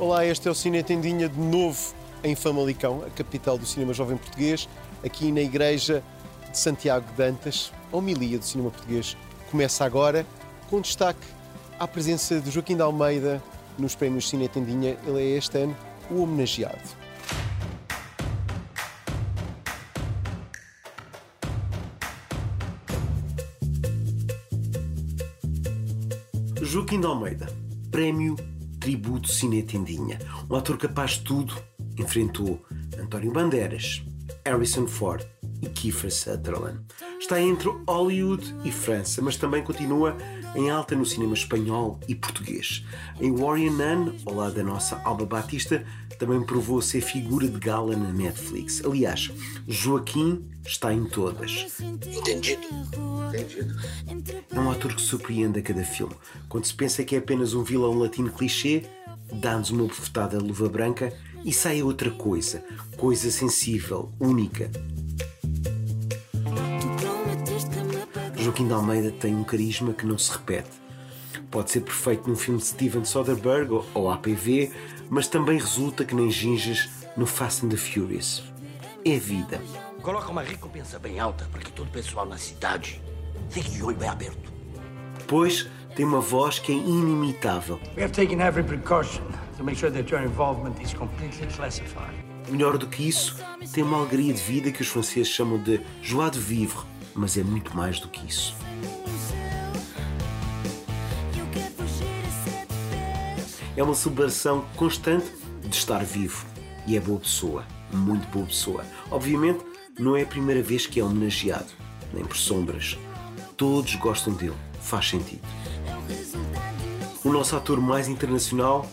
Olá, este é o Cine Tendinha de novo em Famalicão, a capital do cinema jovem português, aqui na igreja de Santiago de Dantas. A homilia do cinema português começa agora, com destaque à presença de Joaquim de Almeida nos prémios Cine Tendinha. Ele é este ano o homenageado. Joaquim de Almeida, Prémio Tributo Cine Tendinha. Um ator capaz de tudo, enfrentou António Bandeiras, Harrison Ford e Kiefer Sutherland. Está entre Hollywood e França, mas também continua em alta no cinema espanhol e português. Em Warrior Nun, ao lado da nossa Alba Batista, também provou ser figura de gala na Netflix. Aliás, Joaquim está em todas. Entendido. Entendido. É um ator que surpreende a cada filme. Quando se pensa que é apenas um vilão latino clichê, dá-nos uma bofetada de luva branca e sai outra coisa, coisa sensível, única. Joaquim de Almeida tem um carisma que não se repete. Pode ser perfeito num filme de Steven Soderbergh ou APV, mas também resulta que nem gingas no Fast and the Furious. É vida. Coloca uma recompensa bem alta para que todo o pessoal na cidade fique de olho bem aberto. Depois tem uma voz que é inimitável. We have taken every precaution to make sure that your involvement is completely classified. Melhor do que isso, tem uma alegria de vida que os franceses chamam de joie de vivre, mas é muito mais do que isso. É uma celebração constante de estar vivo e é boa pessoa, muito boa pessoa. Obviamente, não é a primeira vez que é homenageado, nem por sombras. Todos gostam dele, faz sentido. O nosso ator mais internacional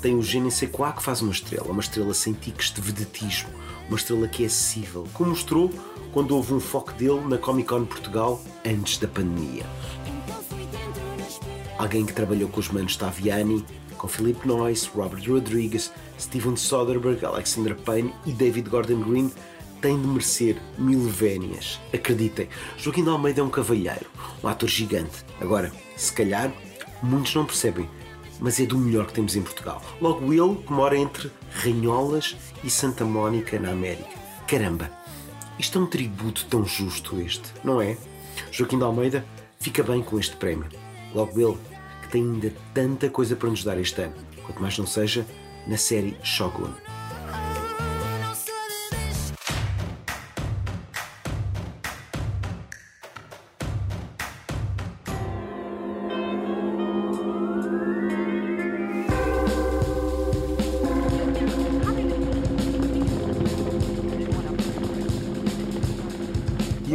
tem o sais quoi que faz uma estrela, uma estrela sem tiques de vedetismo, uma estrela que é acessível, como mostrou quando houve um foco dele na Comic Con Portugal antes da pandemia. Alguém que trabalhou com os manos Taviani, com Philip Noyce, Robert Rodrigues, Steven Soderbergh, Alexander Payne e David Gordon Green tem de merecer mil vénias. Acreditem, Joaquim de Almeida é um cavalheiro, um ator gigante. Agora, se calhar, muitos não percebem, mas é do melhor que temos em Portugal. Logo ele, que mora entre Ranholas e Santa Mónica, na América. Caramba, isto é um tributo tão justo este, não é? Joaquim de Almeida fica bem com este prémio. Logo ele, que tem ainda tanta coisa para nos dar este ano, quanto mais não seja na série Shogun.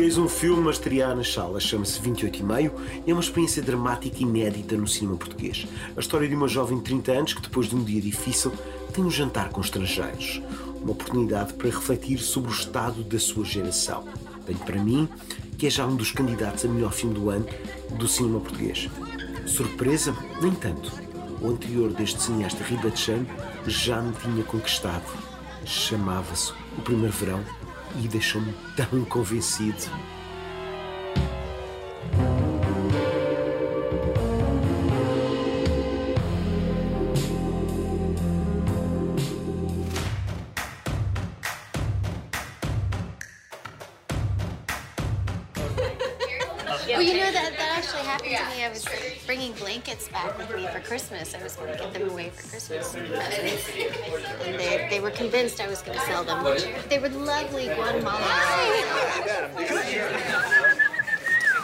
Eis um filme a estrear nas salas, chama-se 28 e meio e é uma experiência dramática inédita no cinema português. A história de uma jovem de 30 anos que, depois de um dia difícil, tem um jantar com estrangeiros. Uma oportunidade para refletir sobre o estado da sua geração. Tenho para mim que é já um dos candidatos a melhor filme do ano do cinema português. Surpresa? Nem tanto. O anterior deste cineasta Ribachano já me tinha conquistado. Chamava-se O Primeiro Verão e deixou-me tão convencido. Actually happened to me. I was bringing blankets back with me for Christmas. I was going to get them away for Christmas, and they, they were convinced I was going to sell them. They were lovely Guatemalan.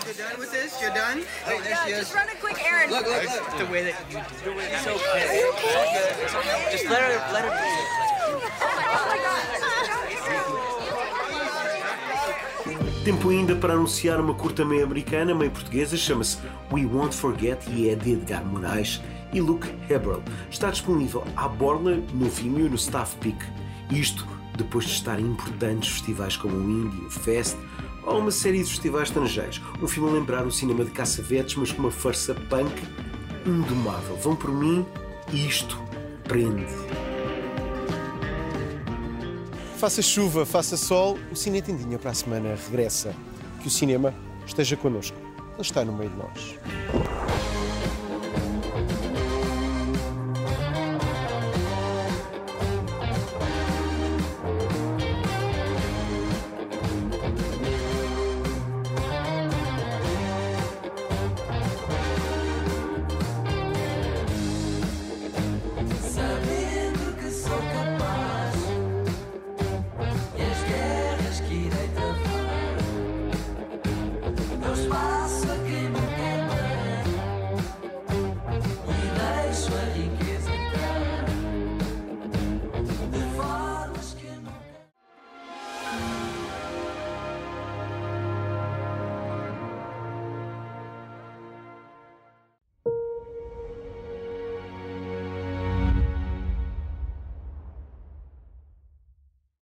You're done with this? You're done? Oh, there she is. Just run a quick errand. Look, look, look. the way that you do it. It's so Are you okay? Just let her, let her Tempo ainda para anunciar uma curta meio americana, meio portuguesa, chama-se We Won't Forget e é de Edgar Moraes e Luke Hebrel. Está disponível à borla no Vimeo e no Staff Peak. Isto depois de estar em importantes festivais como o Indie, o Fest ou uma série de festivais estrangeiros. Um filme a lembrar o cinema de caçavetes, mas com uma farsa punk indomável. Vão por mim, isto prende. Faça chuva, faça sol, o Cine Tendinha para a semana regressa. Que o cinema esteja connosco. Ele está no meio de nós.